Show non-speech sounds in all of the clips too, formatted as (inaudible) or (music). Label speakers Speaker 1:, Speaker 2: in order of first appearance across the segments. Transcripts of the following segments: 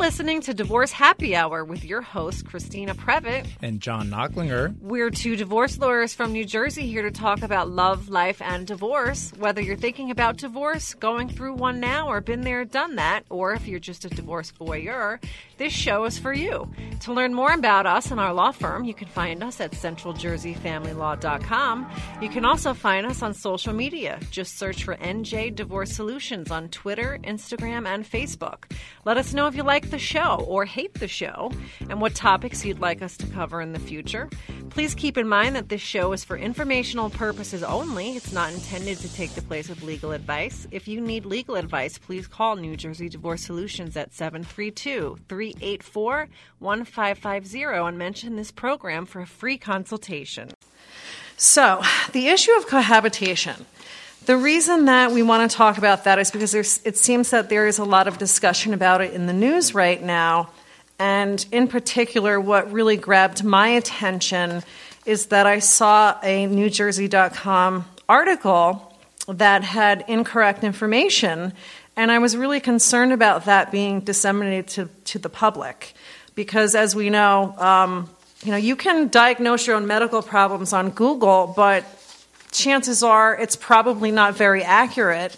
Speaker 1: listening to Divorce Happy Hour with your host, Christina Previte.
Speaker 2: And John Nachlinger.
Speaker 1: We're two divorce lawyers from New Jersey here to talk about love, life, and divorce. Whether you're thinking about divorce, going through one now, or been there, done that, or if you're just a divorce voyeur, this show is for you. To learn more about us and our law firm, you can find us at centraljerseyfamilylaw.com. You can also find us on social media. Just search for NJ Divorce Solutions on Twitter, Instagram, and Facebook. Let us know if you like the show or hate the show and what topics you'd like us to cover in the future. Please keep in mind that this show is for informational purposes only. It's not intended to take the place of legal advice. If you need legal advice, please call New Jersey Divorce Solutions at 732 384 1550 and mention this program for a free consultation. So, the issue of cohabitation. The reason that we want to talk about that is because it seems that there is a lot of discussion about it in the news right now. And in particular, what really grabbed my attention is that I saw a NewJersey.com article that had incorrect information. And I was really concerned about that being disseminated to, to the public. Because as we know, um, you know, you can diagnose your own medical problems on Google, but chances are it's probably not very accurate.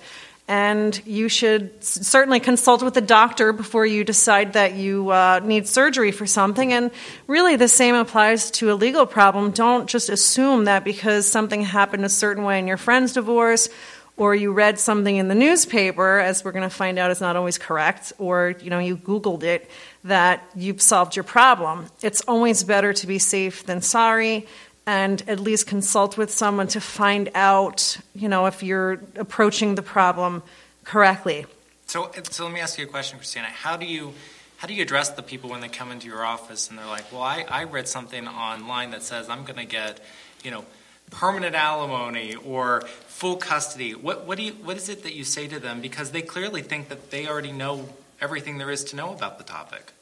Speaker 1: And you should certainly consult with a doctor before you decide that you uh, need surgery for something. And really, the same applies to a legal problem. Don't just assume that because something happened a certain way in your friend's divorce or you read something in the newspaper, as we're going to find out is not always correct, or you know you Googled it, that you've solved your problem. It's always better to be safe than sorry and at least consult with someone to find out, you know, if you're approaching the problem correctly.
Speaker 3: So, so let me ask you a question, Christina. How do you how do you address the people when they come into your office and they're like, "Well, I, I read something online that says I'm going to get, you know, permanent alimony or full custody." What what do you what is it that you say to them because they clearly think that they already know everything there is to know about the topic?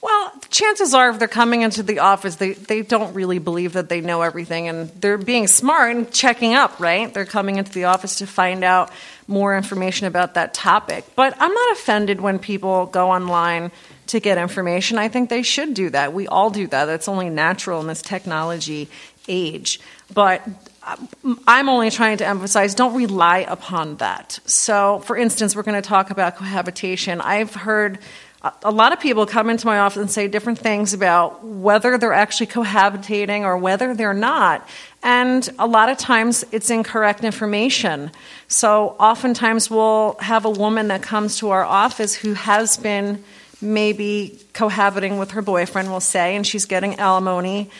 Speaker 1: Well, chances are, if they're coming into the office, they, they don't really believe that they know everything and they're being smart and checking up, right? They're coming into the office to find out more information about that topic. But I'm not offended when people go online to get information. I think they should do that. We all do that. That's only natural in this technology age. But uh, I'm only trying to emphasize don't rely upon that. So, for instance, we're going to talk about cohabitation. I've heard a lot of people come into my office and say different things about whether they're actually cohabitating or whether they're not. And a lot of times it's incorrect information. So oftentimes we'll have a woman that comes to our office who has been maybe cohabiting with her boyfriend, we'll say, and she's getting alimony.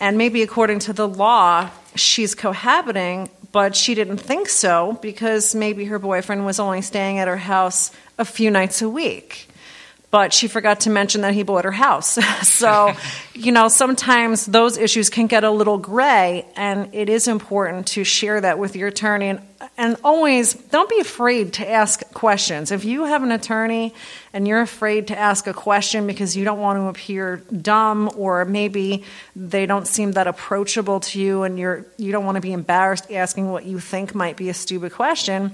Speaker 1: And maybe according to the law, she's cohabiting, but she didn't think so because maybe her boyfriend was only staying at her house a few nights a week but she forgot to mention that he bought her house. (laughs) so, you know, sometimes those issues can get a little gray, and it is important to share that with your attorney. And, and always don't be afraid to ask questions. If you have an attorney and you're afraid to ask a question because you don't want to appear dumb or maybe they don't seem that approachable to you and you're you don't want to be embarrassed asking what you think might be a stupid question,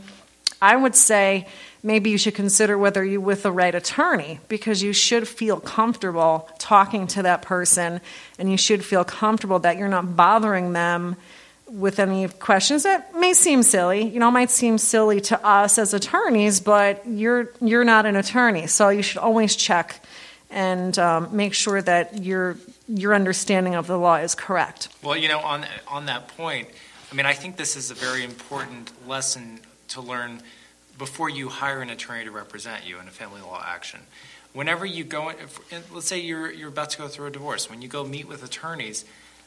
Speaker 1: I would say maybe you should consider whether you're with the right attorney because you should feel comfortable talking to that person and you should feel comfortable that you're not bothering them with any questions. That may seem silly. You know might seem silly to us as attorneys but you're you're not an attorney so you should always check and um, make sure that your your understanding of the law is correct.
Speaker 3: Well you know on on that point i mean i think this is a very important lesson to learn before you hire an attorney to represent you in a family law action. Whenever you go, if, let's say you're, you're about to go through a divorce, when you go meet with attorneys,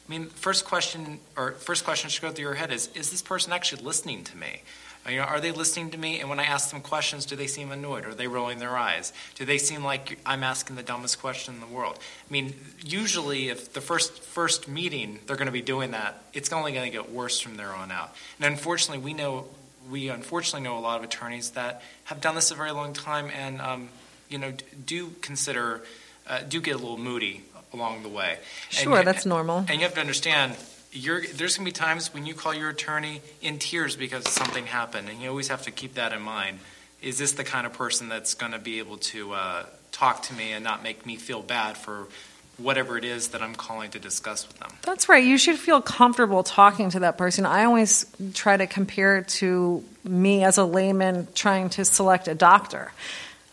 Speaker 3: I mean, first question or first question should go through your head is: Is this person actually listening to me? You know, are they listening to me? And when I ask them questions, do they seem annoyed? Are they rolling their eyes? Do they seem like I'm asking the dumbest question in the world? I mean, usually, if the first first meeting they're going to be doing that, it's only going to get worse from there on out. And unfortunately, we know we unfortunately know a lot of attorneys that have done this a very long time and um, you know do consider uh, do get a little moody along the way.
Speaker 1: Sure,
Speaker 3: and,
Speaker 1: that's normal.
Speaker 3: And you have to understand. there's going to be times when you call your attorney in tears because something happened, and you always have to keep that in mind. Is this the kind of person that's going to be able to uh, talk to me and not make me feel bad for whatever it is that I'm calling to discuss with them.
Speaker 1: That's right. You should feel comfortable talking to that person. I always try to compare it to me as a layman trying to select a doctor.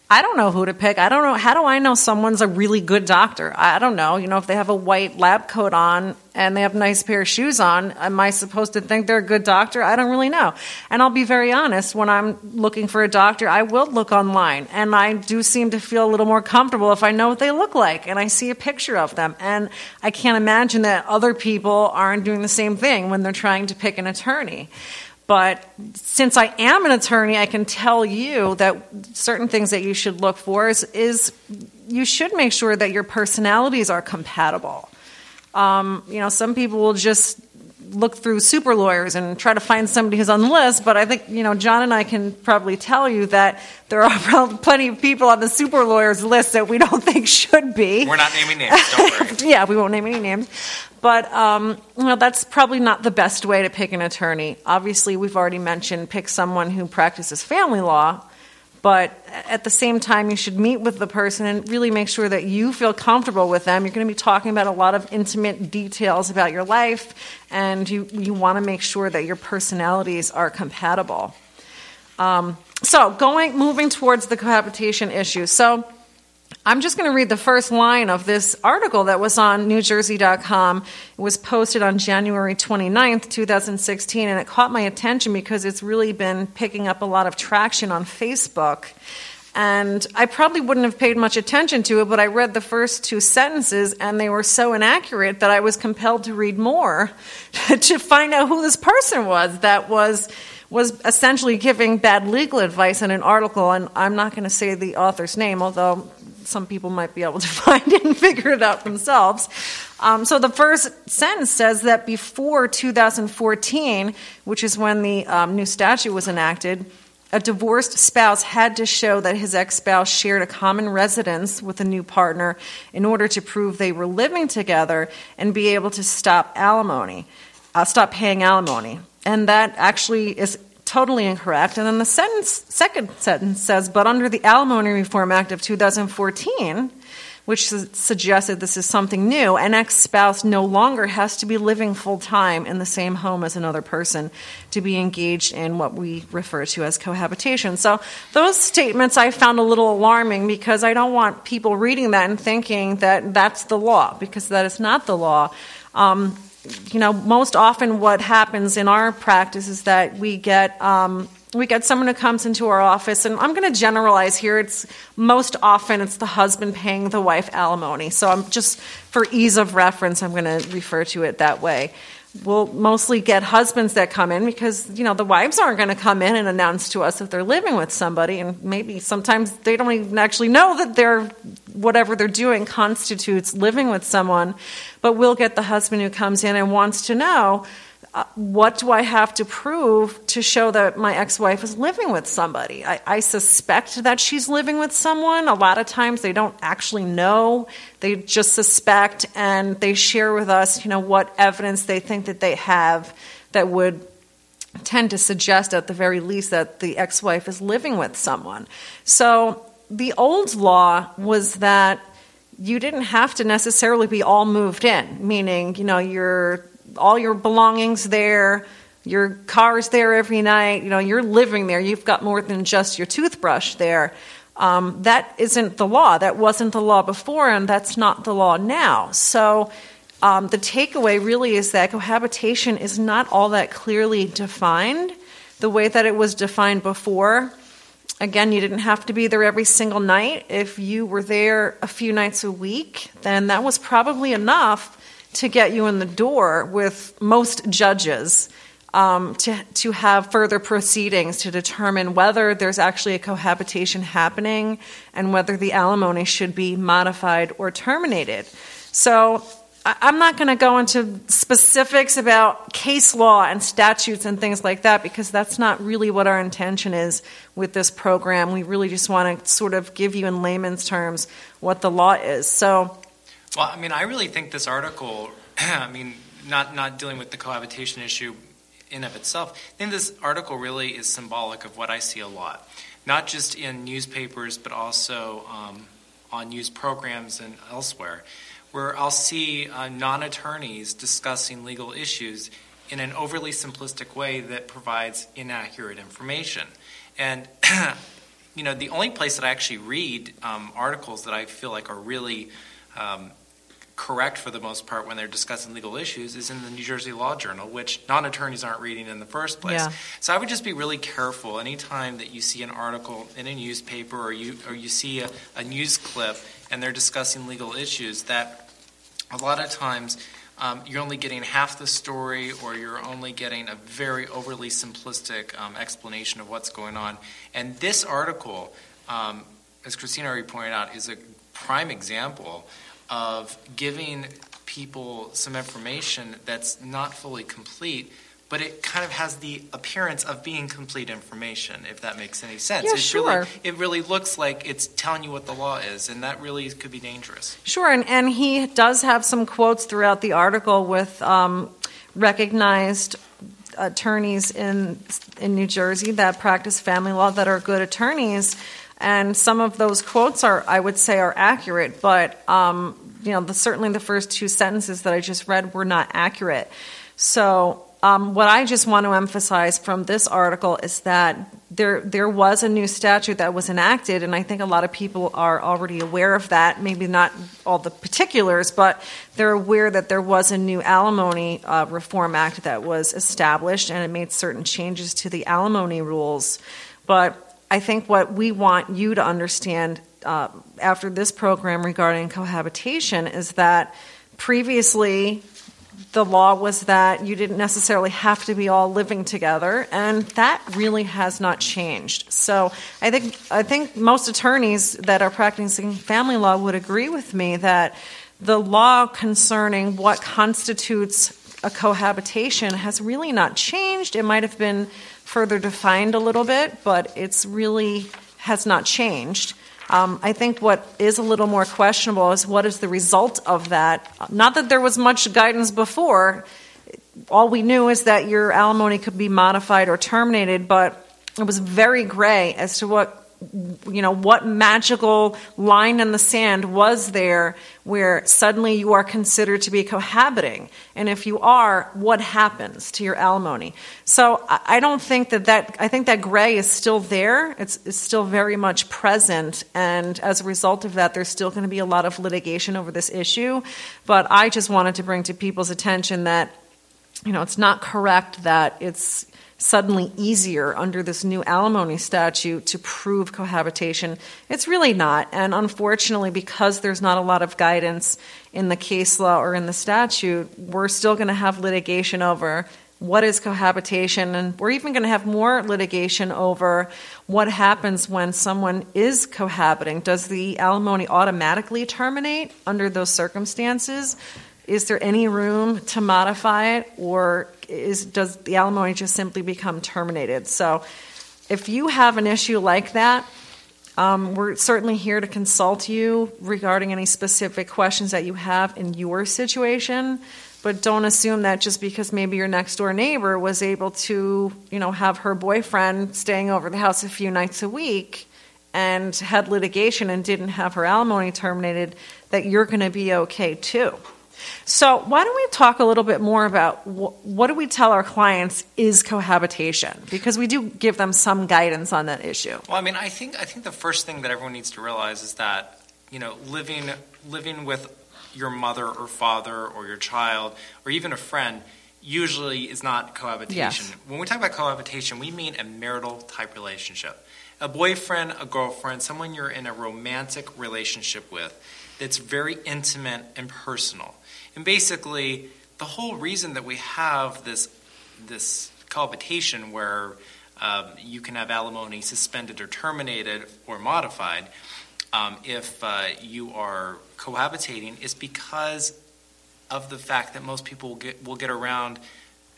Speaker 1: I don't know who to pick. I don't know. How do I know someone's a really good doctor? I don't know. You know, if they have a white lab coat on and they have a nice pair of shoes on, am I supposed to think they're a good doctor? I don't really know. And I'll be very honest, when I'm looking for a doctor, I will look online. And I do seem to feel a little more comfortable if I know what they look like and I see a picture of them. And I can't imagine that other people aren't doing the same thing when they're trying to pick an attorney. But since I am an attorney, I can tell you that certain things that you should look for is, is you should make sure that your personalities are compatible. Um, you know, some people will just look through super lawyers and try to find somebody who's on the list, but I think, you know, John and I can probably tell you that there are (laughs) plenty of people on the super lawyers list that we don't (laughs) think should be.
Speaker 3: We're not naming names, don't worry. (laughs)
Speaker 1: yeah, we won't name any names. But um, you know, that's probably not the best way to pick an attorney. Obviously, we've already mentioned pick someone who practices family law, but at the same time, you should meet with the person and really make sure that you feel comfortable with them. You're going to be talking about a lot of intimate details about your life, and you, you want to make sure that your personalities are compatible. Um, so, going moving towards the cohabitation issue. So, I'm just going to read the first line of this article that was on NewJersey.com. It was posted on January 29th, 2016, and it caught my attention because it's really been picking up a lot of traction on Facebook. And I probably wouldn't have paid much attention to it, but I read the first two sentences and they were so inaccurate that I was compelled to read more (laughs) to find out who this person was that was was essentially giving bad legal advice in an article and I'm not going to say the author's name although some people might be able to (laughs) find it and figure it out themselves. Um, so the first sentence says that before 2014, which is when the um, new statute was enacted, a divorced spouse had to show that his ex spouse shared a common residence with a new partner in order to prove they were living together and be able to stop alimony, uh, stop paying alimony. And that actually is totally incorrect. And then the sentence, second sentence says, but under the Alimony Reform Act of 2014, which su- suggested this is something new, an ex spouse no longer has to be living full time in the same home as another person to be engaged in what we refer to as cohabitation. So, those statements I found a little alarming because I don't want people reading that and thinking that that's the law, because that is not the law. Um, you know, most often what happens in our practice is that we get um, we get someone who comes into our office, and I'm going to generalize here. It's most often it's the husband paying the wife alimony. So I'm just for ease of reference, I'm going to refer to it that way we'll mostly get husbands that come in because you know the wives aren't going to come in and announce to us if they're living with somebody. And maybe sometimes they don't even actually know that they're whatever they're doing constitutes living with someone. But we'll get the husband who comes in and wants to know uh, what do I have to prove to show that my ex wife is living with somebody? I, I, suspect that she's living with someone. A lot of times they don't actually know, they just suspect, and they share with us, you know, what evidence they think that they have that would tend to suggest, at the very least, that the ex wife is living with someone. So the old law was that you didn't have to necessarily be all moved in, meaning, you know, you're all your belongings there, your car's there every night, you know, you're living there, you've got more than just your toothbrush there. Um, that isn't the law. That wasn't the law before, and that's not the law now. So um, the takeaway really is that cohabitation is not all that clearly defined the way that it was defined before. Again, you didn't have to be there every single night. If you were there a few nights a week, then that was probably enough to get you in the door with most judges um, to, to have further proceedings to determine whether there's actually a cohabitation happening and whether the alimony should be modified or terminated. So I'm not going to go into specifics about case law and statutes and things like that because that's not really what our intention is with this program. We really just want to sort of give you in layman's terms what the law is. So
Speaker 3: well, I mean, I really think this article, (clears throat) I mean, not, not dealing with the cohabitation issue in of itself, I think this article really is symbolic of what I see a lot, not just in newspapers, but also um, on news programs and elsewhere, where I'll see uh, non attorneys discussing legal issues in an overly simplistic way that provides inaccurate information. And, (clears throat) you know, the only place that I actually read um, articles that I feel like are really um, correct for the most part when they're discussing legal issues is in the New Jersey Law Journal, which non attorneys aren't reading in the first place.
Speaker 1: Yeah.
Speaker 3: So I would just be really careful anytime that you see an article in a newspaper or you, or you see a, a news clip and they're discussing legal issues that a lot of times um, you're only getting half the story or you're only getting a very overly simplistic um, explanation of what's going on. And this article, um, as Christina already pointed out, is a prime example of giving people some information that's not fully complete, but it kind of has the appearance of being complete information, if that makes any sense.
Speaker 1: Yeah,
Speaker 3: It's
Speaker 1: sure.
Speaker 3: Really, it really looks like it's telling you what the law is, and that really could be dangerous.
Speaker 1: Sure, and, and he does have some quotes throughout the article with um, recognized attorneys in in New Jersey that practice family law that are good attorneys, and some of those quotes are, I would say, are accurate. But um, you know, the, certainly the first two sentences that I just read were not accurate. So. Um, what I just want to emphasize from this article is that there there was a new statute that was enacted, and I think a lot of people are already aware of that. Maybe not all the particulars, but they're aware that there was a new alimony uh, reform act that was established, and it made certain changes to the alimony rules. But I think what we want you to understand uh, after this program regarding cohabitation is that previously the law was that you didn't necessarily have to be all living together, and that really has not changed. So I think I think most attorneys that are practicing family law would agree with me that the law concerning what constitutes a cohabitation has really not changed. It might have been further defined a little bit, but it's really has not changed. Um, I think what is a little more questionable is what is the result of that. Not that there was much guidance before. All we knew is that your alimony could be modified or terminated, but it was very gray as to what you know what magical line in the sand was there where suddenly you are considered to be cohabiting? And if you are what happens to your alimony? So i don't think that that i think that gray is still there. It's, it's still very much present. And as a result of that there's still going to be a lot of litigation over this issue. But i just wanted to bring to people's attention that you know it's not correct that it's suddenly easier under this new alimony statute to prove cohabitation. It's really not. And unfortunately, because there's not a lot of guidance in the case law or in the statute, we're still going to have litigation over what is cohabitation, and we're even going to have more litigation over what happens when someone is cohabiting. Does the alimony automatically terminate under those circumstances? Is there any room to modify it, or is does the alimony just simply become terminated? So, if you have an issue like that, um, we're certainly here to consult you regarding any specific questions that you have in your situation. But don't assume that just because maybe your next door neighbor was able to, you know, have her boyfriend staying over the house a few nights a week and had litigation and didn't have her alimony terminated, that you're going to be okay too. So, why don't we talk a little bit more about wh- what do we tell our clients is cohabitation? Because we do give them some guidance on that issue.
Speaker 3: Well, I mean, I think I think the first thing that everyone needs to realize is that you know living living with your mother or father or your child or even a friend usually is not cohabitation.
Speaker 1: Yes.
Speaker 3: When we talk about cohabitation, we mean a marital type relationship. A boyfriend, a girlfriend, someone you're in a romantic relationship with that's very intimate and personal. And basically, the whole reason that we have this this cohabitation where um, you can have alimony suspended or terminated or modified um, if uh, you are cohabitating is because of the fact that most people will get, will get around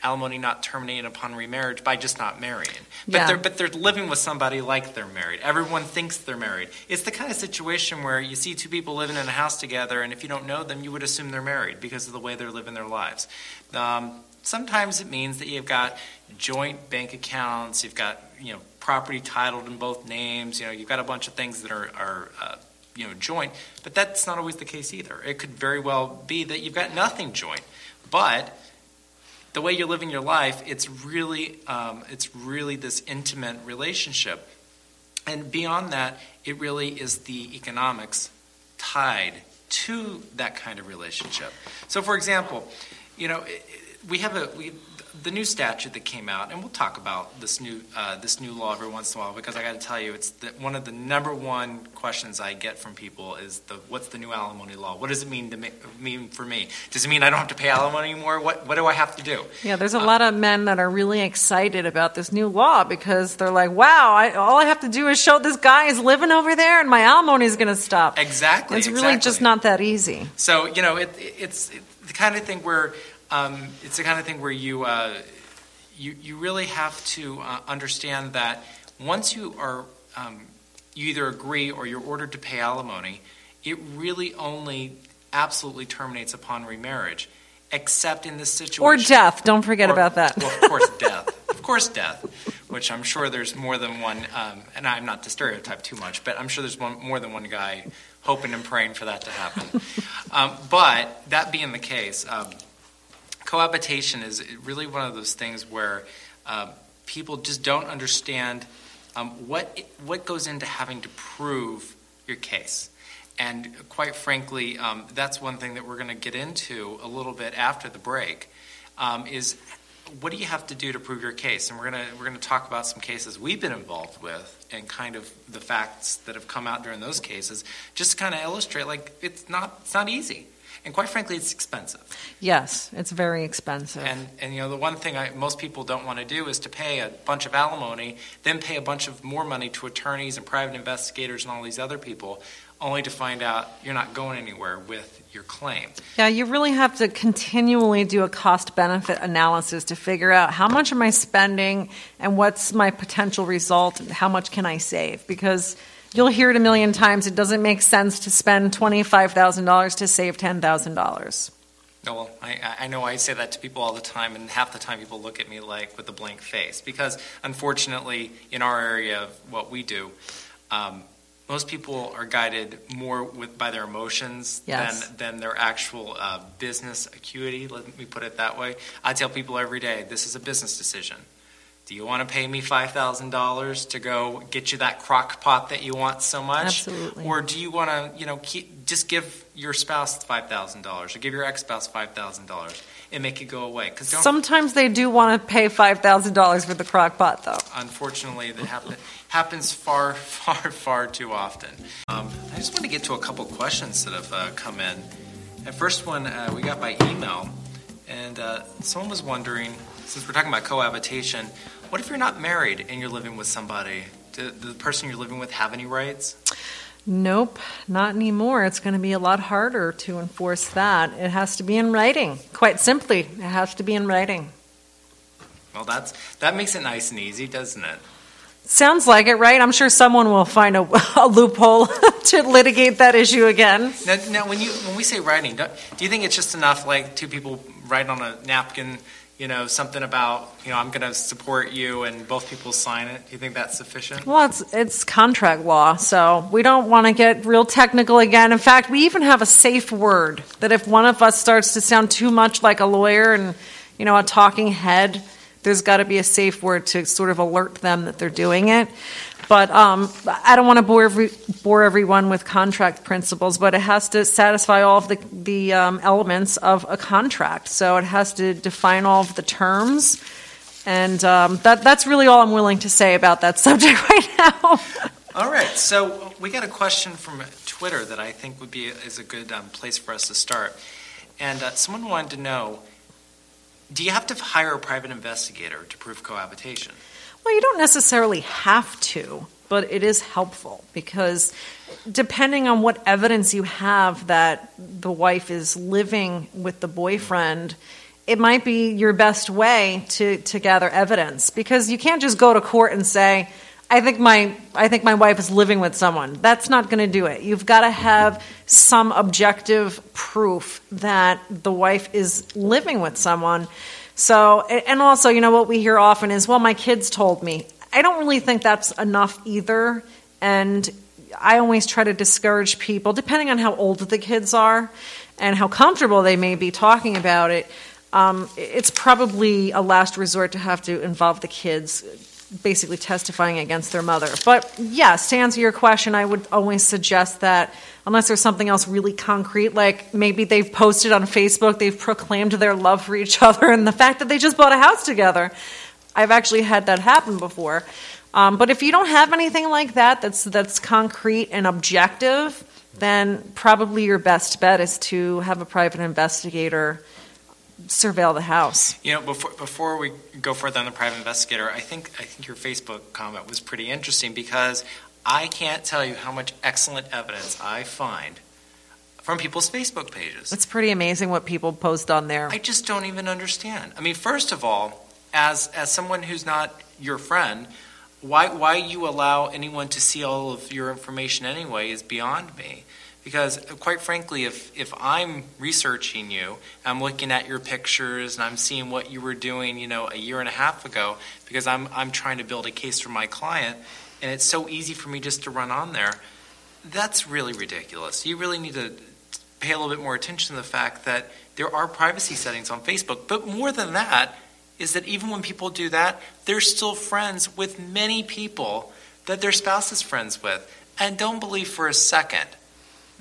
Speaker 3: alimony not terminating upon remarriage by just not marrying. But
Speaker 1: Yeah.
Speaker 3: they're but they're living with somebody like they're married. Everyone thinks they're married. It's the kind of situation where you see two people living in a house together, and if you don't know them, you would assume they're married because of the way they're living their lives. Um, sometimes it means that you've got joint bank accounts, you've got you know property titled in both names, you know you've got a bunch of things that are are uh, you know joint, but that's not always the case either. It could very well be that you've got nothing joint, but the way you're living your life, it's really um, it's really this intimate relationship, and beyond that, it really is the economics tied to that kind of relationship. So, for example, you know, we have a we the new statute that came out, and we'll talk about this new uh, this new law every once in a while because I got to tell you, it's the, one of the number one questions I get from people is the what's the new alimony law? What does it mean to me, mean for me? Does it mean I don't have to pay alimony anymore? What what do I have to do?
Speaker 1: Yeah, there's a uh, lot of men that are really excited about this new law because they're like, wow, I, all I have to do is show this guy is living over there, and my alimony is going to stop.
Speaker 3: Exactly.
Speaker 1: It's
Speaker 3: really
Speaker 1: just not that easy.
Speaker 3: So you know, it, it's the kind of thing where um, it's the kind of thing where you, uh, you, you really have to uh, understand that once you are, um, you either agree or you're ordered to pay alimony, it really only absolutely terminates upon remarriage, except in this situation.
Speaker 1: Or death. Don't forget
Speaker 3: or,
Speaker 1: about that.
Speaker 3: Well, of course, death. Of course, death. Which I'm sure there's more than one, um, and I'm not to stereotype too much, but I'm sure there's one, more than one guy hoping and praying for that to happen. (laughs) Um, but that being the case, um, cohabitation is really one of those things where uh, people just don't understand um, what what goes into having to prove your case. And quite frankly, um, that's one thing that we're going to get into a little bit after the break. Um, is what do you have to do to prove your case? And we're going to we're to talk about some cases we've been involved with and kind of the facts that have come out during those cases, just to kind of illustrate like it's not it's not easy and quite frankly, it's expensive.
Speaker 1: Yes, it's very expensive.
Speaker 3: And and you know the one thing I, most people don't want to do is to pay a bunch of alimony, then pay a bunch of more money to attorneys and private investigators and all these other people, only to find out you're not going anywhere with your claim.
Speaker 1: Yeah, you really have to continually do a cost benefit analysis to figure out how much am I spending and what's my potential result and how much can I save because You'll hear it a million times. It doesn't make sense to spend $25,000 to save $10,000.
Speaker 3: No, well, I, I know I say that to people all the time, and half the time people look at me like with a blank face. Because unfortunately, in our area of what we do, um, most people are guided more with, by their emotions
Speaker 1: yes.
Speaker 3: than, than their actual uh, business acuity. Let me put it that way. I tell people every day this is a business decision. Do you want to pay me $5,000 to go get you that crock pot that you want so much?
Speaker 1: Absolutely.
Speaker 3: Or do you want to, you know, keep, just give your spouse $5,000 or give your ex-spouse $5,000 and make it go away? Cause
Speaker 1: Sometimes they do want to pay $5,000 for the crock pot, though.
Speaker 3: Unfortunately, that happen, happens far, (laughs) far, far too often. Um, I just want to get to a couple questions that have uh, come in. The first one uh, we got by email, and uh, someone was wondering, since we're talking about cohabitation, what if you're not married and you're living with somebody? Does the person you're living with have any rights?
Speaker 1: Nope, not anymore. It's going to be a lot harder to enforce that. It has to be in writing. Quite simply, it has to be in writing.
Speaker 3: Well, that's that makes it nice and easy, doesn't it?
Speaker 1: Sounds like it, right? I'm sure someone will find a, a loophole (laughs) to litigate that issue again.
Speaker 3: Now, now, when you when we say writing, do, do you think it's just enough like two people write on a napkin you know, something about, you know, I'm going to support you and both people sign it? Do you think that's sufficient?
Speaker 1: Well, it's, it's contract law, so we don't want to get real technical again. In fact, we even have a safe word that if one of us starts to sound too much like a lawyer and, you know, a talking head, there's got to be a safe word to sort of alert them that they're doing it. But um, I don't want to bore, every, bore everyone with contract principles, but it has to satisfy all of the, the um, elements of a contract. So it has to define all of the terms. And um, that, that's really all I'm willing to say about that (laughs) subject right now.
Speaker 3: all right. So we got a question from Twitter that I think would be is a good um, place for us to start. And uh, someone wanted to know do you have to hire a private investigator to prove cohabitation?
Speaker 1: Well, you don't necessarily have to, but it is helpful because depending on what evidence you have that the wife is living with the boyfriend, it might be your best way to, to gather evidence because you can't just go to court and say, I think my I think my wife is living with someone. That's not going to do it. You've got to have some objective proof that the wife is living with someone. So, and also, you know, what we hear often is, well, my kids told me. I don't really think that's enough either. And I always try to discourage people, depending on how old the kids are and how comfortable they may be talking about it. Um, it's probably a last resort to have to involve the kids basically testifying against their mother. But yes, to answer your question, I would always suggest that unless there's something else really concrete, like maybe they've posted on Facebook, they've proclaimed their love for each (laughs) other, and the fact that they just bought a house together. I've actually had that happen before. Um, but if you don't have anything like that that's that's concrete and objective, then probably your best bet is to have a private investigator surveil the house.
Speaker 3: You know, before before we go further on the private investigator, I think I think your Facebook comment was pretty interesting because I can't tell you how much excellent evidence I find from people's Facebook pages.
Speaker 1: It's pretty amazing what people post on there.
Speaker 3: I just don't even understand. I mean, first of all, as as someone who's not your friend, why why you allow anyone to see all of your information anyway is beyond me. Because quite frankly, if if I'm researching you, I'm looking at your pictures and I'm seeing what you were doing, you know, a year and a half ago, because I'm I'm trying to build a case for my client, and it's so easy for me just to run on there. That's really ridiculous. You really need to pay a little bit more attention to the fact that there are privacy settings on Facebook. But more than that, is that even when people do that, they're still friends with many people that their spouse is friends with. And don't believe for a second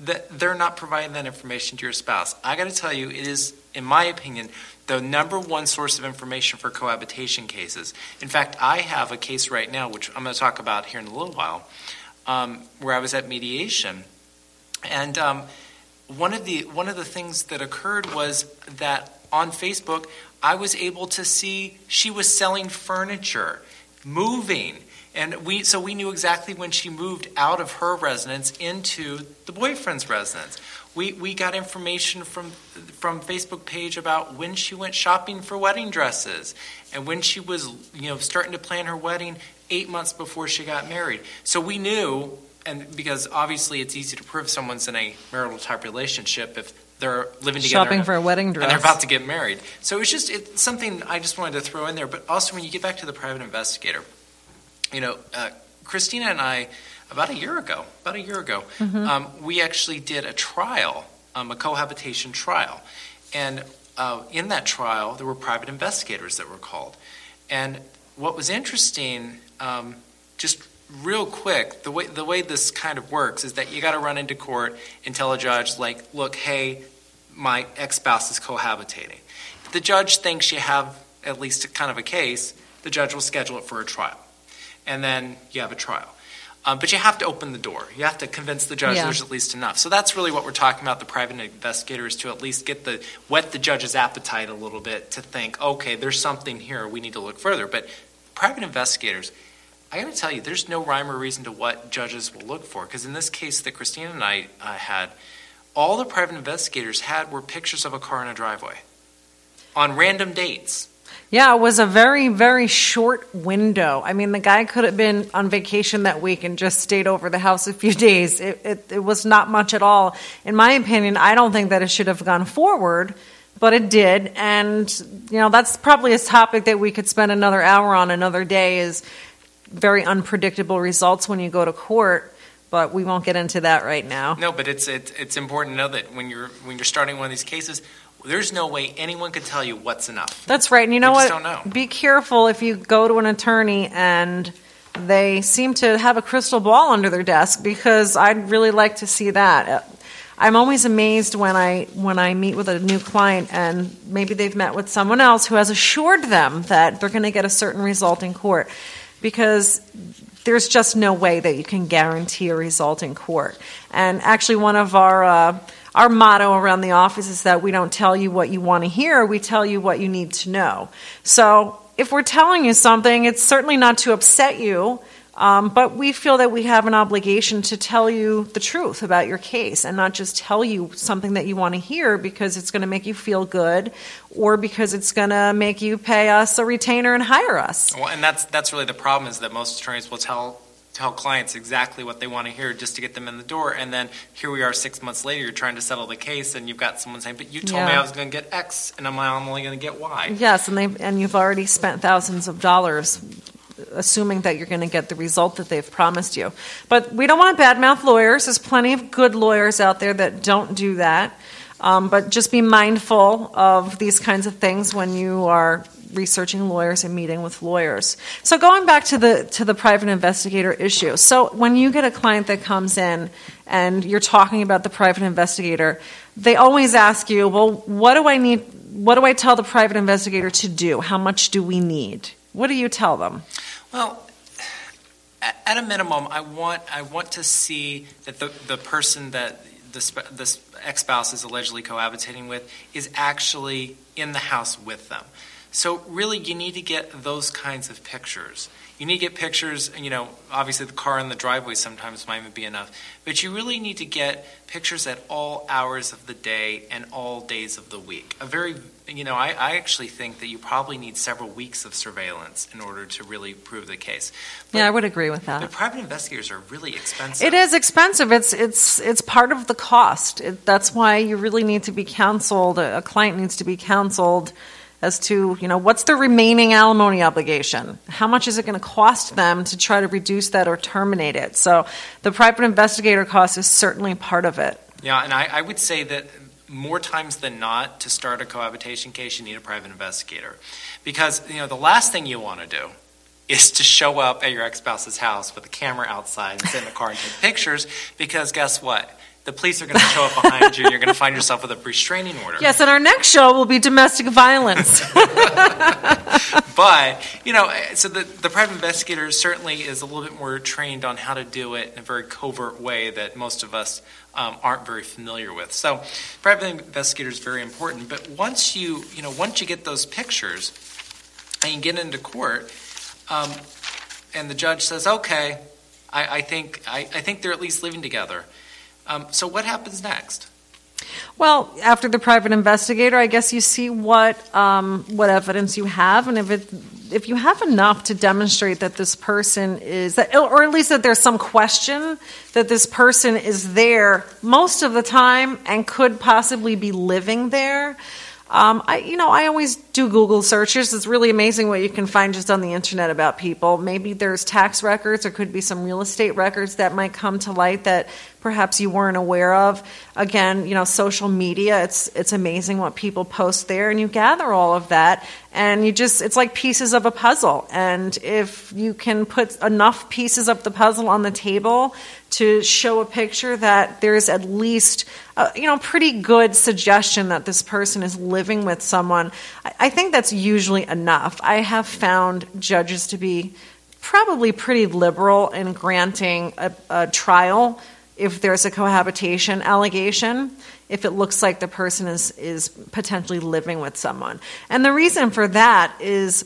Speaker 3: that they're not providing that information to your spouse. I got to tell you, it is, in my opinion, the number one source of information for cohabitation cases. In fact, I have a case right now, which I'm going to talk about here in a little while, um, where I was at mediation. And um, one of the one of the things that occurred was that on Facebook, I was able to see she was selling furniture, moving. And we, so we knew exactly when she moved out of her residence into the boyfriend's residence. We, we got information from, from Facebook page about when she went shopping for wedding dresses and when she was you know, starting to plan her wedding eight months before she got married. So we knew, and because obviously it's easy to prove someone's in a marital type relationship if they're living together
Speaker 1: shopping for a wedding dress
Speaker 3: and they're about to get married. So it's just it's something I just wanted to throw in there. But also when you get back to the private investigator, you know, uh, Christina and I about a year ago, about a year ago, mm-hmm. um, we actually did a trial, um, a cohabitation trial, and uh, in that trial there were private investigators that were called, and what was interesting, um, just real quick, the way the way this kind of works is that you got to run into court and tell a judge, like, look, hey, my ex spouse is cohabitating. If the judge thinks you have at least a, kind of a case, the judge will schedule it for a trial, and then you have a trial. Um, but you have to open the door. You have to convince the judge yeah. there's at least enough. So that's really what we're talking about. The private investigator is to at least get the whet the judge's appetite a little bit to think, okay, there's something here. We need to look further. But private investigators I got to tell you, there's no rhyme or reason to what judges will look for. Because in this case that Christina and I uh, had, all the private investigators had were pictures of a car in a driveway on random dates.
Speaker 1: Yeah, it was a very, very short window. I mean, the guy could have been on vacation that week and just stayed over the house a few (laughs) days. It, it, it was not much at all. In my opinion, I don't think that it should have gone forward, but it did. And, you know, that's probably a topic that we could spend another hour on another day is very unpredictable results when you go to court but we won't get into that right now.
Speaker 3: No, but it's it, it's important to know that when you're when you're starting one of these cases, there's no way anyone could tell you what's enough.
Speaker 1: That's right. And you know what? Don't Know. Be careful if you go to an attorney and they seem to have a crystal ball under their desk because I'd really like to see that. I'm always amazed when I when I meet with a new client and maybe they've met with someone else who has assured them that they're going to get a certain result in court because there's just no way that you can guarantee a result in court. And actually, one of our uh, our motto around the office is that we don't tell you what you want to hear, we tell you what you need to know. So if we're telling you something, it's certainly not to upset you. Um, but we feel that we have an obligation to tell you the truth about your case and not just tell you something that you want to hear because it's going to make you feel good or because it's going to make you pay us a retainer and hire us.
Speaker 3: Well, and that's that's really the problem is that most attorneys will tell tell clients exactly what they want to hear just to get them in the door and then here we are six months later you're trying to settle the case and you've got someone saying but you told yeah. me i was going to get x and i'm, like, I'm only going to get y
Speaker 1: yes and they and you've already spent thousands of dollars assuming that you're going to get the result that they've promised you. But we don't want to badmouth lawyers. There's plenty of good lawyers out there that don't do that. Um, but just be mindful of these kinds of things when you are researching lawyers and meeting with lawyers. So going back to the to the private investigator issue. So when you get a client that comes in and you're talking about the private investigator, they always ask you, "Well, what do I need what do I tell the private investigator to do? How much do we need?" What do you tell them?
Speaker 3: Well, at a minimum, I want I want to see that the the person that this, this ex spouse is allegedly cohabitating with is actually in the house with them. So, really, you need to get those kinds of pictures. You need to get pictures, you know, obviously the car in the driveway sometimes might even be enough, but you really need to get pictures at all hours of the day and all days of the week. A very, you know, I, I actually think that you probably need several weeks of surveillance in order to really prove the case.
Speaker 1: But, yeah, I would agree with that.
Speaker 3: But private investigators are really expensive.
Speaker 1: It is expensive. It's it's it's part of the cost. It, that's why you really need to be counseled. A, a client needs to be counseled as to you know what's the remaining alimony obligation? How much is it going to cost them to try to reduce that or terminate it? So the private investigator cost is certainly part of it.
Speaker 3: Yeah and i, I would say that more times than not to start a cohabitation case you need a private investigator. Because you know the last thing you want to do is to show up at your ex-spouse's house with a camera outside and sit in the car and take pictures because guess what the police are going to show up behind you and you're going to find yourself with a restraining order.
Speaker 1: Yes, and our next show will be domestic violence. (laughs) (laughs)
Speaker 3: but, you know, so the, the private investigator certainly is a little bit more trained on how to do it in a very covert way that most of us um, aren't very familiar with. So, private investigator is very important. But once you, you know, once you get those pictures and you get into court, um, and the judge says, okay, I, I think I, I think they're at least living together. Um, so, what happens next?
Speaker 1: Well, after the private investigator, I guess you see what um, what evidence you have, and if it if you have enough to demonstrate that this person is that, or at least that there's some question that this person is there most of the time and could possibly be living there. Um, I, you know, I always do Google searches. It's really amazing what you can find just on the internet about people. Maybe there's tax records, or could be some real estate records that might come to light that perhaps you weren't aware of. Again, you know, social media, it's it's amazing what people post there and you gather all of that and you just it's like pieces of a puzzle. And if you can put enough pieces of the puzzle on the table to show a picture that there's at least a, you know pretty good suggestion that this person is living with someone, I, I think that's usually enough. I have found judges to be probably pretty liberal in granting a, a trial if there's a cohabitation allegation, if it looks like the person is, is potentially living with someone. And the reason for that is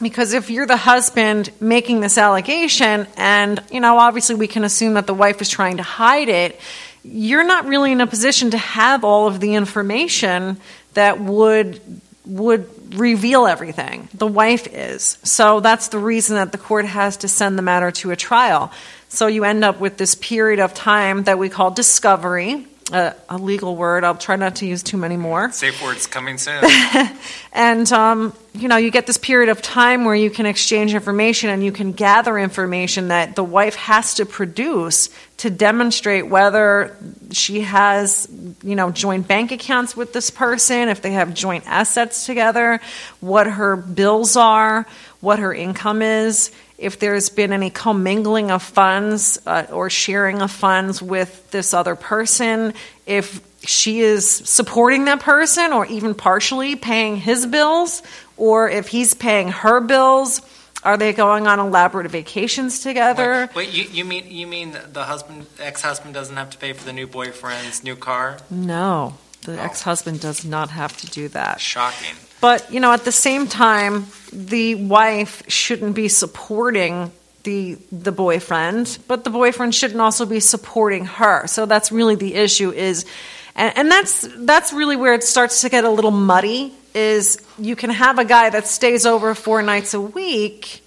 Speaker 1: because if you're the husband making this allegation, and, you know, obviously we can assume that the wife is trying to hide it, you're not really in a position to have all of the information that would would reveal everything. The wife is. So that's the reason that the court has to send the matter to a trial. So you end up with this period of time that we call discovery, uh, a legal word. I'll try not to use too many more. (laughs)
Speaker 3: Safe words coming soon. (laughs)
Speaker 1: and um, you know, you get this period of time where you can exchange information and you can gather information that the wife has to produce to demonstrate whether she has, you know, joint bank accounts with this person, if they have joint assets together, what her bills are, what her income is if there's been any commingling of funds uh, or sharing of funds with this other person, if she is supporting that person or even partially paying his bills, or if he's paying her bills. Are they going on elaborate vacations together?
Speaker 3: Wait, wait you, you mean you mean the husband, ex-husband, doesn't have to pay for the new boyfriend's new car?
Speaker 1: No, the oh. ex-husband does not have to do that.
Speaker 3: Shocking.
Speaker 1: But, you know, at the same time, the wife shouldn't be supporting the the boyfriend, but the boyfriend shouldn't also be supporting her. So that's really the issue is and, and that's that's really where it starts to get a little muddy is you can have a guy that stays over four nights a week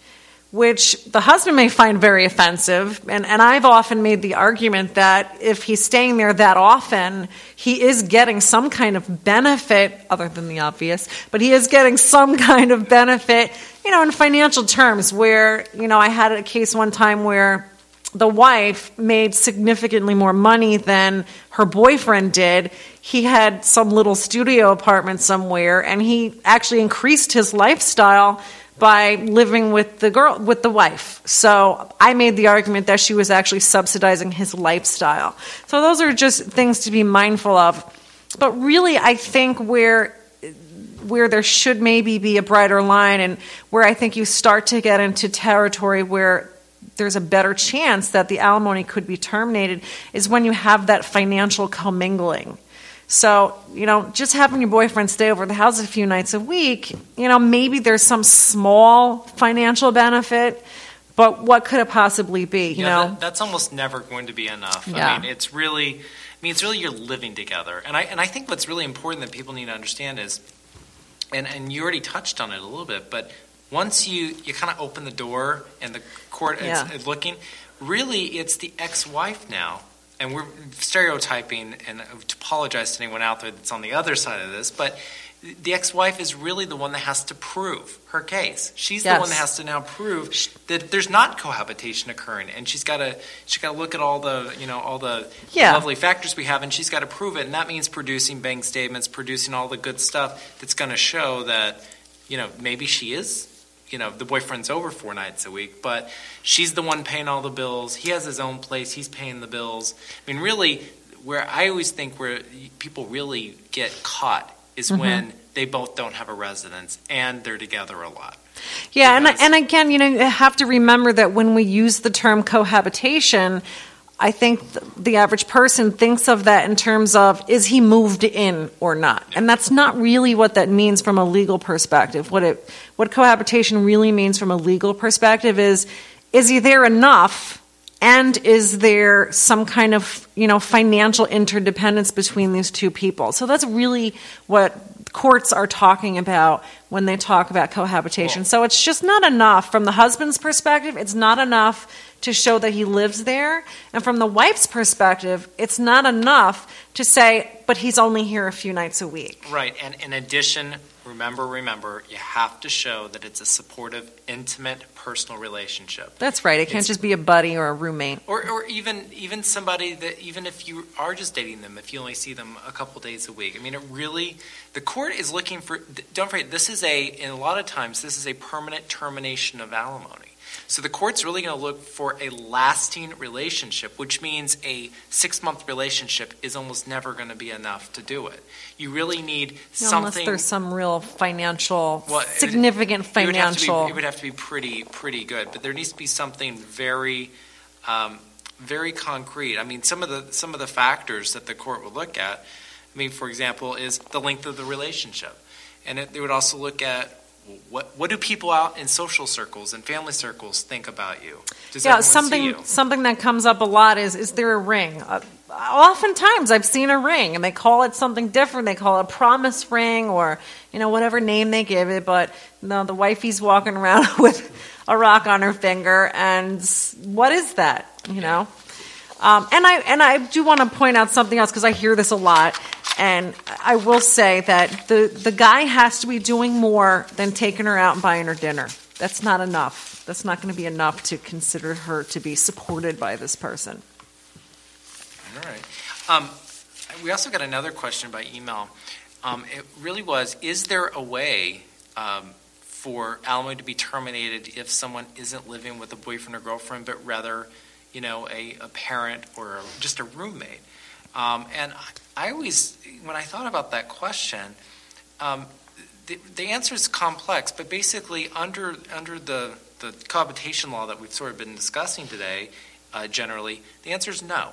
Speaker 1: which the husband may find very offensive. And, and I've often made the argument that if he's staying there that often, he is getting some kind of benefit, other than the obvious, but he is getting some kind of benefit, you know, in financial terms. Where, you know, I had a case one time where the wife made significantly more money than her boyfriend did. He had some little studio apartment somewhere, and he actually increased his lifestyle by living with the girl with the wife. So I made the argument that she was actually subsidizing his lifestyle. So those are just things to be mindful of. But really I think where where there should maybe be a brighter line and where I think you start to get into territory where there's a better chance that the alimony could be terminated is when you have that financial commingling. So, you know, just having your boyfriend stay over the house a few nights a week, you know, maybe there's some small financial benefit, but what could it possibly be, you
Speaker 3: yeah,
Speaker 1: know?
Speaker 3: That, that's almost never going to be enough.
Speaker 1: Yeah.
Speaker 3: I mean, it's really I mean, it's really you're living together. And I and I think what's really important that people need to understand is and and you already touched on it a little bit, but once you you kind of open the door and the court
Speaker 1: Yeah.
Speaker 3: is, looking, really it's the ex-wife now and we're stereotyping, and to apologize to anyone out there that's on the other side of this, but the ex-wife is really the one that has to prove her case. She's the one that has to now prove that there's not cohabitation occurring, and she's got to she's got to look at all the you know all the
Speaker 1: Yeah.
Speaker 3: lovely factors we have, and she's got to prove it, and that means producing bank statements, producing all the good stuff that's going to show that you know maybe she is you know the boyfriend's over four nights a week, but she's the one paying all the bills. He has his own place. He's paying the bills. I mean, really, where I always think where people really get caught is
Speaker 1: Mm-hmm.
Speaker 3: when they both don't have a residence and they're together a lot.
Speaker 1: Yeah, and, and again, you know, you have to remember that when we use the term cohabitation, I think th- the average person thinks of that in terms of is he moved in or not, and that's not really what that means from a legal perspective. What it what cohabitation really means from a legal perspective is is he there enough, and is there some kind of you know financial interdependence between these two people? So that's really what courts are talking about when they talk about cohabitation.
Speaker 3: Well-
Speaker 1: so it's just not enough from the husband's perspective. It's not enough to show that he lives there, and from the wife's perspective, it's not enough to say, but he's only here a few nights a week.
Speaker 3: Right, and in addition, remember, remember, you have to show that it's a supportive, intimate, personal relationship.
Speaker 1: That's right. It can't
Speaker 3: It's-
Speaker 1: just be a buddy or a roommate.
Speaker 3: Or, or even even somebody that even if you are just dating them, if you only see them a couple days a week, I mean, it really the court is looking for. Don't forget, this is a in a lot of times this is a permanent termination of alimony. So the court's really going to look for a lasting relationship, which means a six month relationship is almost never going to be enough to do it. You really need
Speaker 1: You know, unless there's some real financial,
Speaker 3: Well, it-
Speaker 1: significant
Speaker 3: It would, have to
Speaker 1: financial.
Speaker 3: be, it would have to be pretty pretty good, but there needs to be something very, um, very concrete. I mean, some of the some of the factors that the court would look at. I mean, for example, is the length of the relationship, and it, they would also look at what what do people out in social circles and family circles think about you? Does
Speaker 1: yeah, something
Speaker 3: you?
Speaker 1: something that comes up a lot is is there a ring? Uh, oftentimes, I've seen a ring, and they call it something different. They call it a promise ring, or you know whatever name they give it. But no, the wifey's walking around (laughs) with a rock on her finger, and what is that? You know. Um, and I and I do want to point out something else because I hear this a lot, and I will say that the the guy has to be doing more than taking her out and buying her dinner. That's not enough. That's not going to be enough to consider her to be supported by this person.
Speaker 3: All right. Um, we also got another question by email. Um, it really was: Is there a way um, for alimony to be terminated if someone isn't living with a boyfriend or girlfriend, but rather, you know, a, a parent or just a roommate? Um, and I, always, when I thought about that question, um, the, the answer is complex. But basically, under under the the cohabitation law that we've sort of been discussing today, uh, generally, the answer is no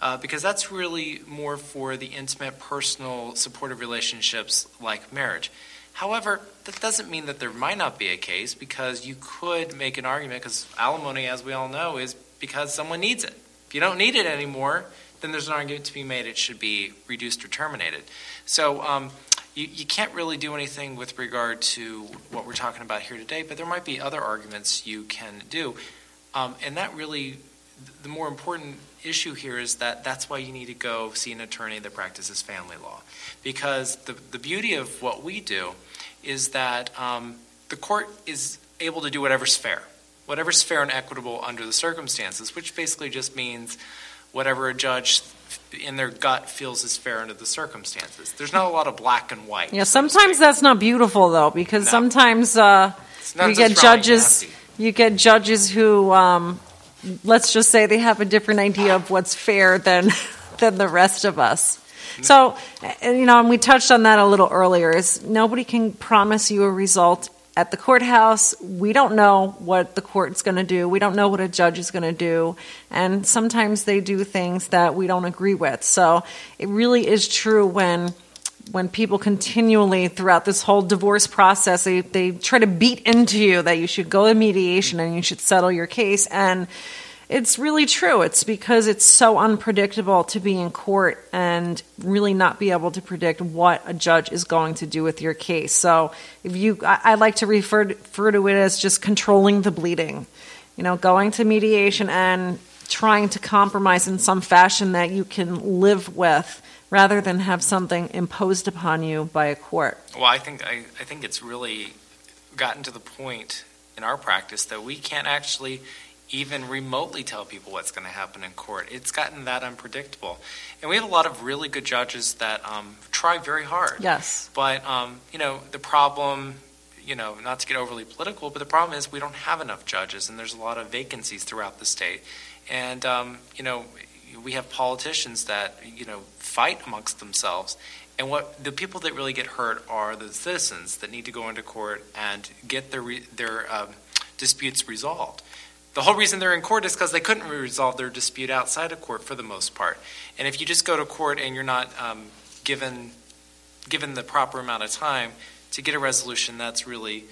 Speaker 3: uh, because that's really more for the intimate, personal, supportive relationships like marriage. However, that doesn't mean that there might not be a case because you could make an argument because alimony, as we all know, is because someone needs it. If you don't need it anymore, then there's an argument to be made it should be reduced or terminated. So, um, you, you can't really do anything with regard to what we're talking about here today, but there might be other arguments you can do. Um, and that really, the more important issue here is that that's why you need to go see an attorney that practices family law. Because the, the beauty of what we do is that um, the court is able to do whatever's fair, whatever's fair and equitable under the circumstances, which basically just means whatever a judge in their gut feels is fair under the circumstances. There's not a lot of black and white.
Speaker 1: Yeah, sometimes that's not beautiful though, because
Speaker 3: No.
Speaker 1: sometimes uh, you get judges.
Speaker 3: nasty.
Speaker 1: You get judges who, um, let's just say, they have a different idea of what's fair than (laughs) than the rest of us. So, you know, and we touched on that a little earlier. Is nobody can promise you a result at the courthouse. We don't know what the court's going to do. We don't know what a judge is going to do, and sometimes they do things that we don't agree with. So, it really is true when when people continually throughout this whole divorce process they, they try to beat into you that you should go to mediation and you should settle your case and it's really true. It's because it's so unpredictable to be in court and really not be able to predict what a judge is going to do with your case. So if you i, I like to refer, refer to it as just controlling the bleeding. You know going to mediation and trying to compromise in some fashion that you can live with rather than have something imposed upon you by a court.
Speaker 3: Well, I think I, I think it's really gotten to the point in our practice that we can't actually even remotely tell people what's going to happen in court. It's gotten that unpredictable, and we have a lot of really good judges that um, try very hard.
Speaker 1: Yes.
Speaker 3: But um, you know, the problem, you know, not to get overly political, but the problem is we don't have enough judges, and there's a lot of vacancies throughout the state. And um, you know, we have politicians that you know fight amongst themselves. And what the people that really get hurt are the citizens that need to go into court and get their re, their um, disputes resolved. The whole reason they're in court is because they couldn't resolve their dispute outside of court for the most part. And if you just go to court and you're not um, given given the proper amount of time to get a resolution, that's really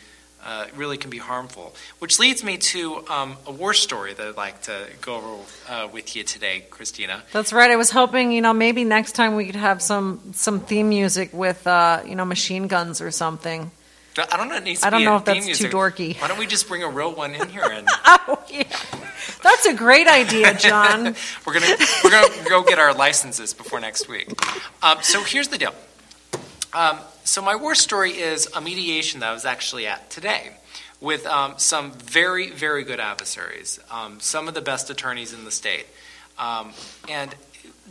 Speaker 3: uh, really can be harmful. Which leads me to um, a war story that I'd like to go over uh, with you today, Christina.
Speaker 1: That's right. I was hoping, you know, maybe next time we could have some some theme music with, uh, you know, machine guns or something.
Speaker 3: I don't know. It needs to
Speaker 1: I don't
Speaker 3: be
Speaker 1: know if that's
Speaker 3: theme
Speaker 1: too dorky.
Speaker 3: Why don't we just bring a real one in here and (laughs)
Speaker 1: Oh yeah, that's a great idea, John. (laughs)
Speaker 3: we're gonna we're gonna go get our licenses before next week. Um, so here's the deal. Um, so my war story is a mediation that I was actually at today with um, some very very good adversaries, um, some of the best attorneys in the state, um, and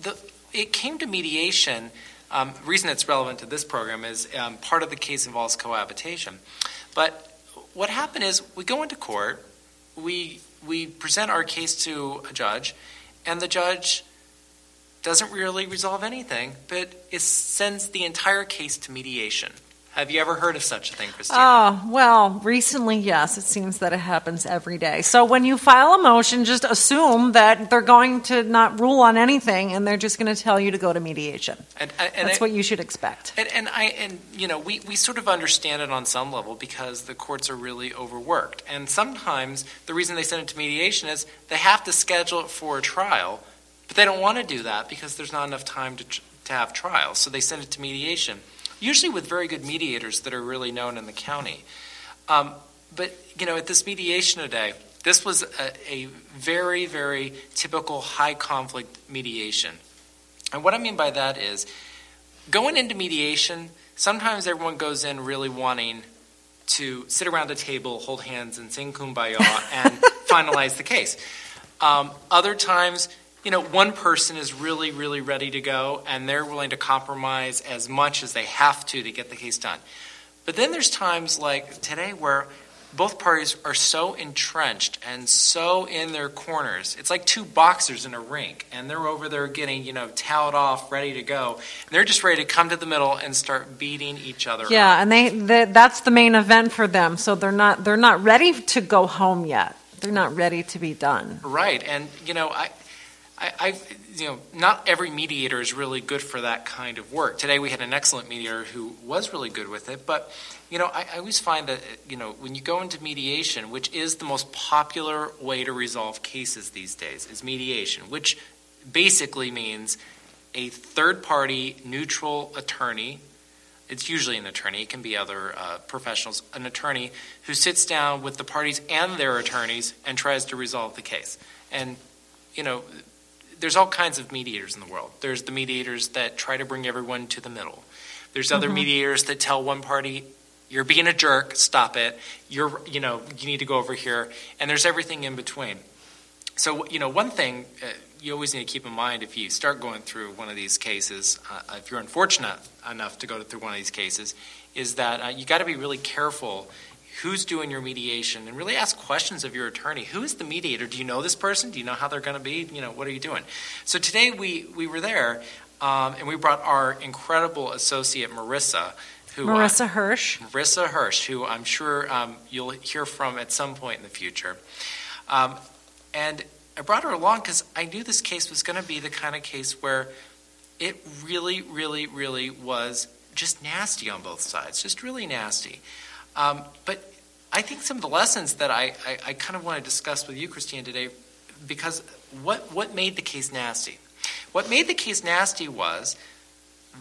Speaker 3: the it came to mediation. Um, reason it's relevant to this program is um, part of the case involves cohabitation, but what happened is we go into court, we we present our case to a judge, and the judge doesn't really resolve anything, but it sends the entire case to mediation. Have you ever heard of such a thing, Christina?
Speaker 1: Oh, well, recently, yes. It seems that it happens every day. So when you file a motion, just assume that they're going to not rule on anything and they're just going to tell you to go to mediation.
Speaker 3: and, and,
Speaker 1: That's
Speaker 3: I-
Speaker 1: what you should expect.
Speaker 3: And, and I and you know we, we sort of understand it on some level because the courts are really overworked, and sometimes the reason they send it to mediation is they have to schedule it for a trial, but they don't want to do that because there's not enough time to to have trials, so they send it to mediation. Usually with very good mediators that are really known in the county. Um, but you know at this mediation today, this was a, a very very typical high conflict mediation, and what I mean by that is going into mediation, sometimes everyone goes in really wanting to sit around a table, hold hands, and sing kumbaya (laughs) and finalize the case. Um, other times, you know, one person is really, really ready to go, and they're willing to compromise as much as they have to to get the case done. But then there's times like today where both parties are so entrenched and so in their corners. It's like two boxers in a rink, and they're over there getting, you know, towed off, ready to go. And they're just ready to come to the middle and start beating each other
Speaker 1: Yeah,
Speaker 3: up.
Speaker 1: and they, they that's the main event for them. So they're not they're not ready to go home yet. They're not ready to be done.
Speaker 3: Right, and you know, I, I, I, you know, not every mediator is really good for that kind of work. Today we had an excellent mediator who was really good with it, but you know, I, I always find that you know when you go into mediation, which is the most popular way to resolve cases these days, is mediation, which basically means a third-party neutral attorney it's usually an attorney, it can be other uh, professionals, an attorney who sits down with the parties and their attorneys and tries to resolve the case. And, you know, there's all kinds of mediators in the world. There's the mediators that try to bring everyone to the middle. There's other
Speaker 1: Mhm.
Speaker 3: mediators that tell one party, "You're being a jerk. Stop it. You're, you know, you need to go over here." And there's everything in between. So, you know, one thing uh, you always need to keep in mind if you start going through one of these cases, uh, if you're unfortunate enough to go through one of these cases, is that uh, you got to be really careful who's doing your mediation and really ask questions of your attorney. Who is the mediator? Do you know this person? Do you know how they're going to be? You know, what are you doing? So today we, we were there um, and we brought our incredible associate, Marissa. Who, uh,
Speaker 1: Marissa Hirsch.
Speaker 3: Marissa Hirsch, who I'm sure um, you'll hear from at some point in the future. Um, and I brought her along because I knew this case was going to be the kind of case where it really, really, really was just nasty on both sides, just really nasty. Um, but I think some of the lessons that I, I, I kind of want to discuss with you, Christine, today, because what, what made the case nasty? What made the case nasty was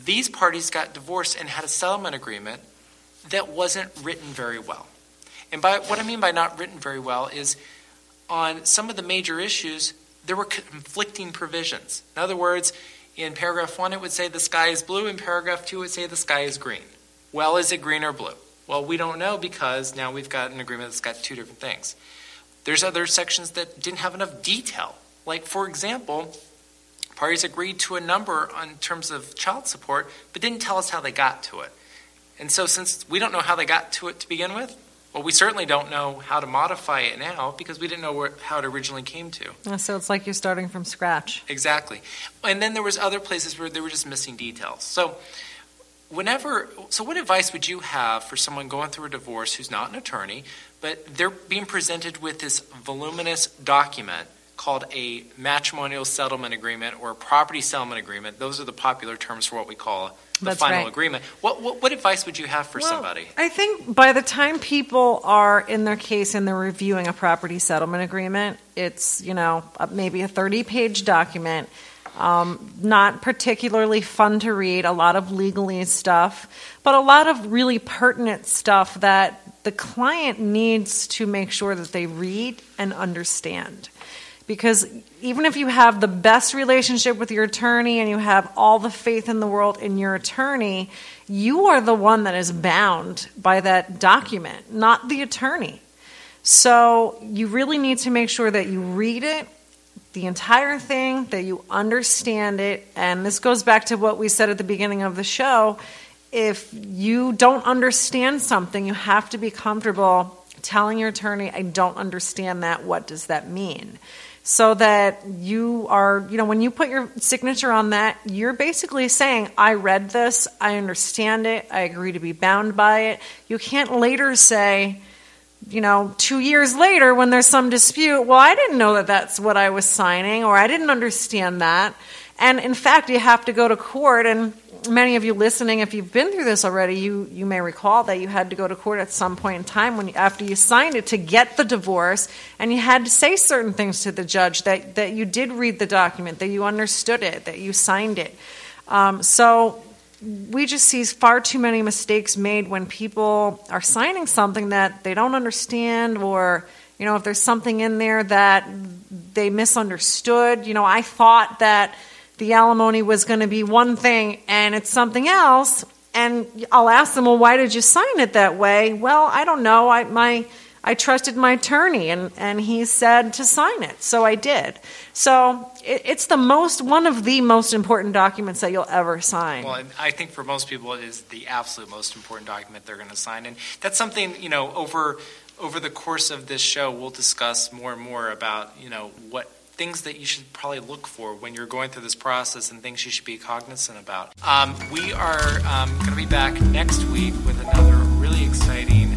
Speaker 3: these parties got divorced and had a settlement agreement that wasn't written very well. And by what I mean by not written very well is on some of the major issues, there were conflicting provisions. In other words, in paragraph one, it would say the sky is blue. In paragraph two, it would say the sky is green. Well, is it green or blue? Well, we don't know because now we've got an agreement that's got two different things. There's other sections that didn't have enough detail. Like, for example, parties agreed to a number in terms of child support, but didn't tell us how they got to it. And so, since we don't know how they got to it to begin with, well, we certainly don't know how to modify it now because we didn't know where, how it originally came to.
Speaker 1: So it's like you're starting from scratch.
Speaker 3: Exactly. And then there was other places where they were just missing details. So whenever so what advice would you have for someone going through a divorce who's not an attorney, but they're being presented with this voluminous document called a matrimonial settlement agreement or a property settlement agreement. Those are the popular terms for what we call the
Speaker 1: That's
Speaker 3: final
Speaker 1: right.
Speaker 3: agreement. What, what what advice would you have for
Speaker 1: Well,
Speaker 3: somebody?
Speaker 1: I think by the time people are in their case and they're reviewing a property settlement agreement, it's, you know, maybe a 30 page document, um, not particularly fun to read, a lot of legalese stuff, but a lot of really pertinent stuff that the client needs to make sure that they read and understand. Because even if you have the best relationship with your attorney and you have all the faith in the world in your attorney, you are the one that is bound by that document, not the attorney. So you really need to make sure that you read it, the entire thing, that you understand it. And this goes back to what we said at the beginning of the show. If you don't understand something, you have to be comfortable telling your attorney, I don't understand that. What does that mean? So that you are, you know, when you put your signature on that, you're basically saying, I read this, I understand it, I agree to be bound by it. You can't later say, you know, two years later when there's some dispute, well, I didn't know that that's what I was signing, or I didn't understand that. And in fact, you have to go to court, and many of you listening, if you've been through this already, you, you may recall that you had to go to court at some point in time when after you signed it to get the divorce, and you had to say certain things to the judge that, that you did read the document, that you understood it, that you signed it. Um, so we just see far too many mistakes made when people are signing something that they don't understand or you know if there's something in there that they misunderstood. You know i thought that the alimony was going to be one thing and it's something else and i'll ask them well why did you sign it that way? Well i don't know. I my I trusted my attorney, and, and he said to sign it, so I did. So it, it's the most one of the most important documents that you'll ever sign.
Speaker 3: Well, I think for most people, it is the absolute most important document they're going to sign, and that's something you know over over the course of this show, we'll discuss more and more about you know what things that you should probably look for when you're going through this process and things you should be cognizant about. Um, we are um, going to be back next week with another really exciting